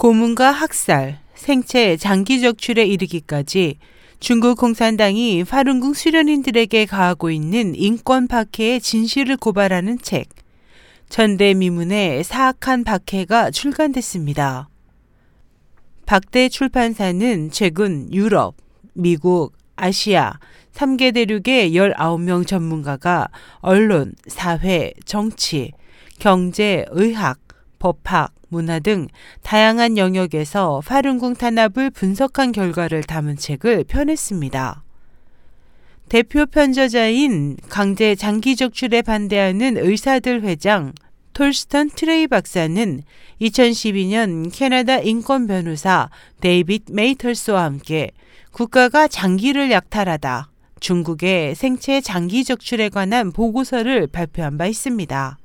고문과 학살, 생체 장기 적출에 이르기까지 중국 공산당이 파룬궁 수련인들에게 가하고 있는 인권 박해의 진실을 고발하는 책 전대미문의 사악한 박해가 출간됐습니다. 박대 출판사는 최근 유럽, 미국, 아시아 3개 대륙의 19명 전문가가 언론, 사회, 정치, 경제, 의학, 법학, 문화 등 다양한 영역에서 파룬궁 탄압을 분석한 결과를 담은 책을 펴냈습니다. 대표 편저자인 강제 장기 적출에 반대하는 의사들 회장 토르스텐 트레이 박사는 2012년 캐나다 인권 변호사 데이빗 메이터스와 함께 국가가 장기를 약탈하다 중국의 생체 장기 적출에 관한 보고서를 발표한 바 있습니다.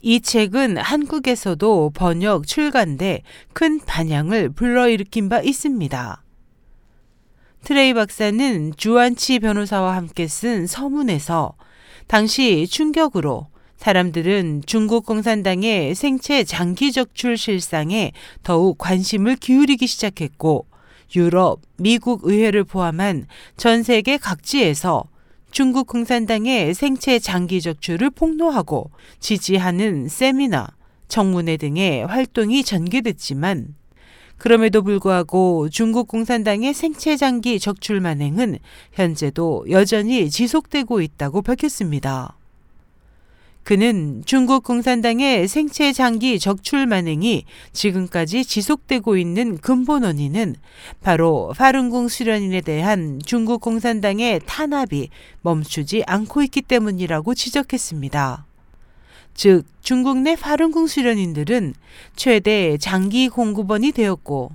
이 책은 한국에서도 번역 출간돼 큰 반향을 불러일으킨 바 있습니다. 트레이 박사는 주안치 변호사와 함께 쓴 서문에서 당시 충격으로 사람들은 중국 공산당의 생체 장기 적출 실상에 더욱 관심을 기울이기 시작했고 유럽, 미국 의회를 포함한 전 세계 각지에서 중국 공산당의 생체 장기 적출을 폭로하고 지지하는 세미나, 청문회 등의 활동이 전개됐지만 그럼에도 불구하고 중국 공산당의 생체 장기 적출 만행은 현재도 여전히 지속되고 있다고 밝혔습니다. 그는 중국 공산당의 생체 장기 적출 만행이 지금까지 지속되고 있는 근본 원인은 바로 파룬궁 수련인에 대한 중국 공산당의 탄압이 멈추지 않고 있기 때문이라고 지적했습니다. 즉, 중국 내 파룬궁 수련인들은 최대 장기 공급원이 되었고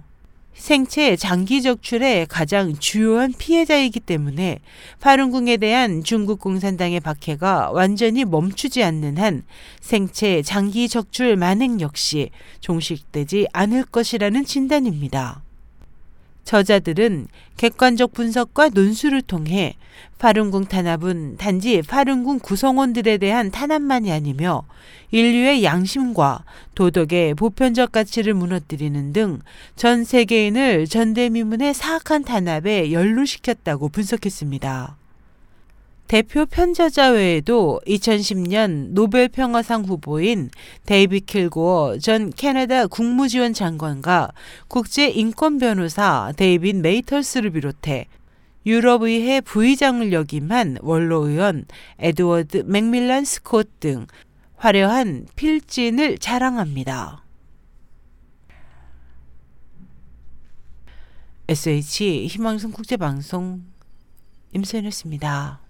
생체 장기 적출의 가장 주요한 피해자이기 때문에 파룬궁에 대한 중국 공산당의 박해가 완전히 멈추지 않는 한 생체 장기 적출 만행 역시 종식되지 않을 것이라는 진단입니다. 저자들은 객관적 분석과 논술을 통해 파룬궁 탄압은 단지 파룬궁 구성원들에 대한 탄압만이 아니며 인류의 양심과 도덕의 보편적 가치를 무너뜨리는 등 전 세계인을 전대미문의 사악한 탄압에 연루시켰다고 분석했습니다. 대표 편저자 외에도 2010년 노벨 평화상 후보인 데이비드 킬고어 전 캐나다 국무지원 장관과 국제 인권 변호사 데이빗 메이터스를 비롯해 유럽의회 부의장을 역임한 원로 의원 에드워드 맥밀란 스콧 등 화려한 필진을 자랑합니다. SOH 희망지성 국제방송 임소연이었습니다.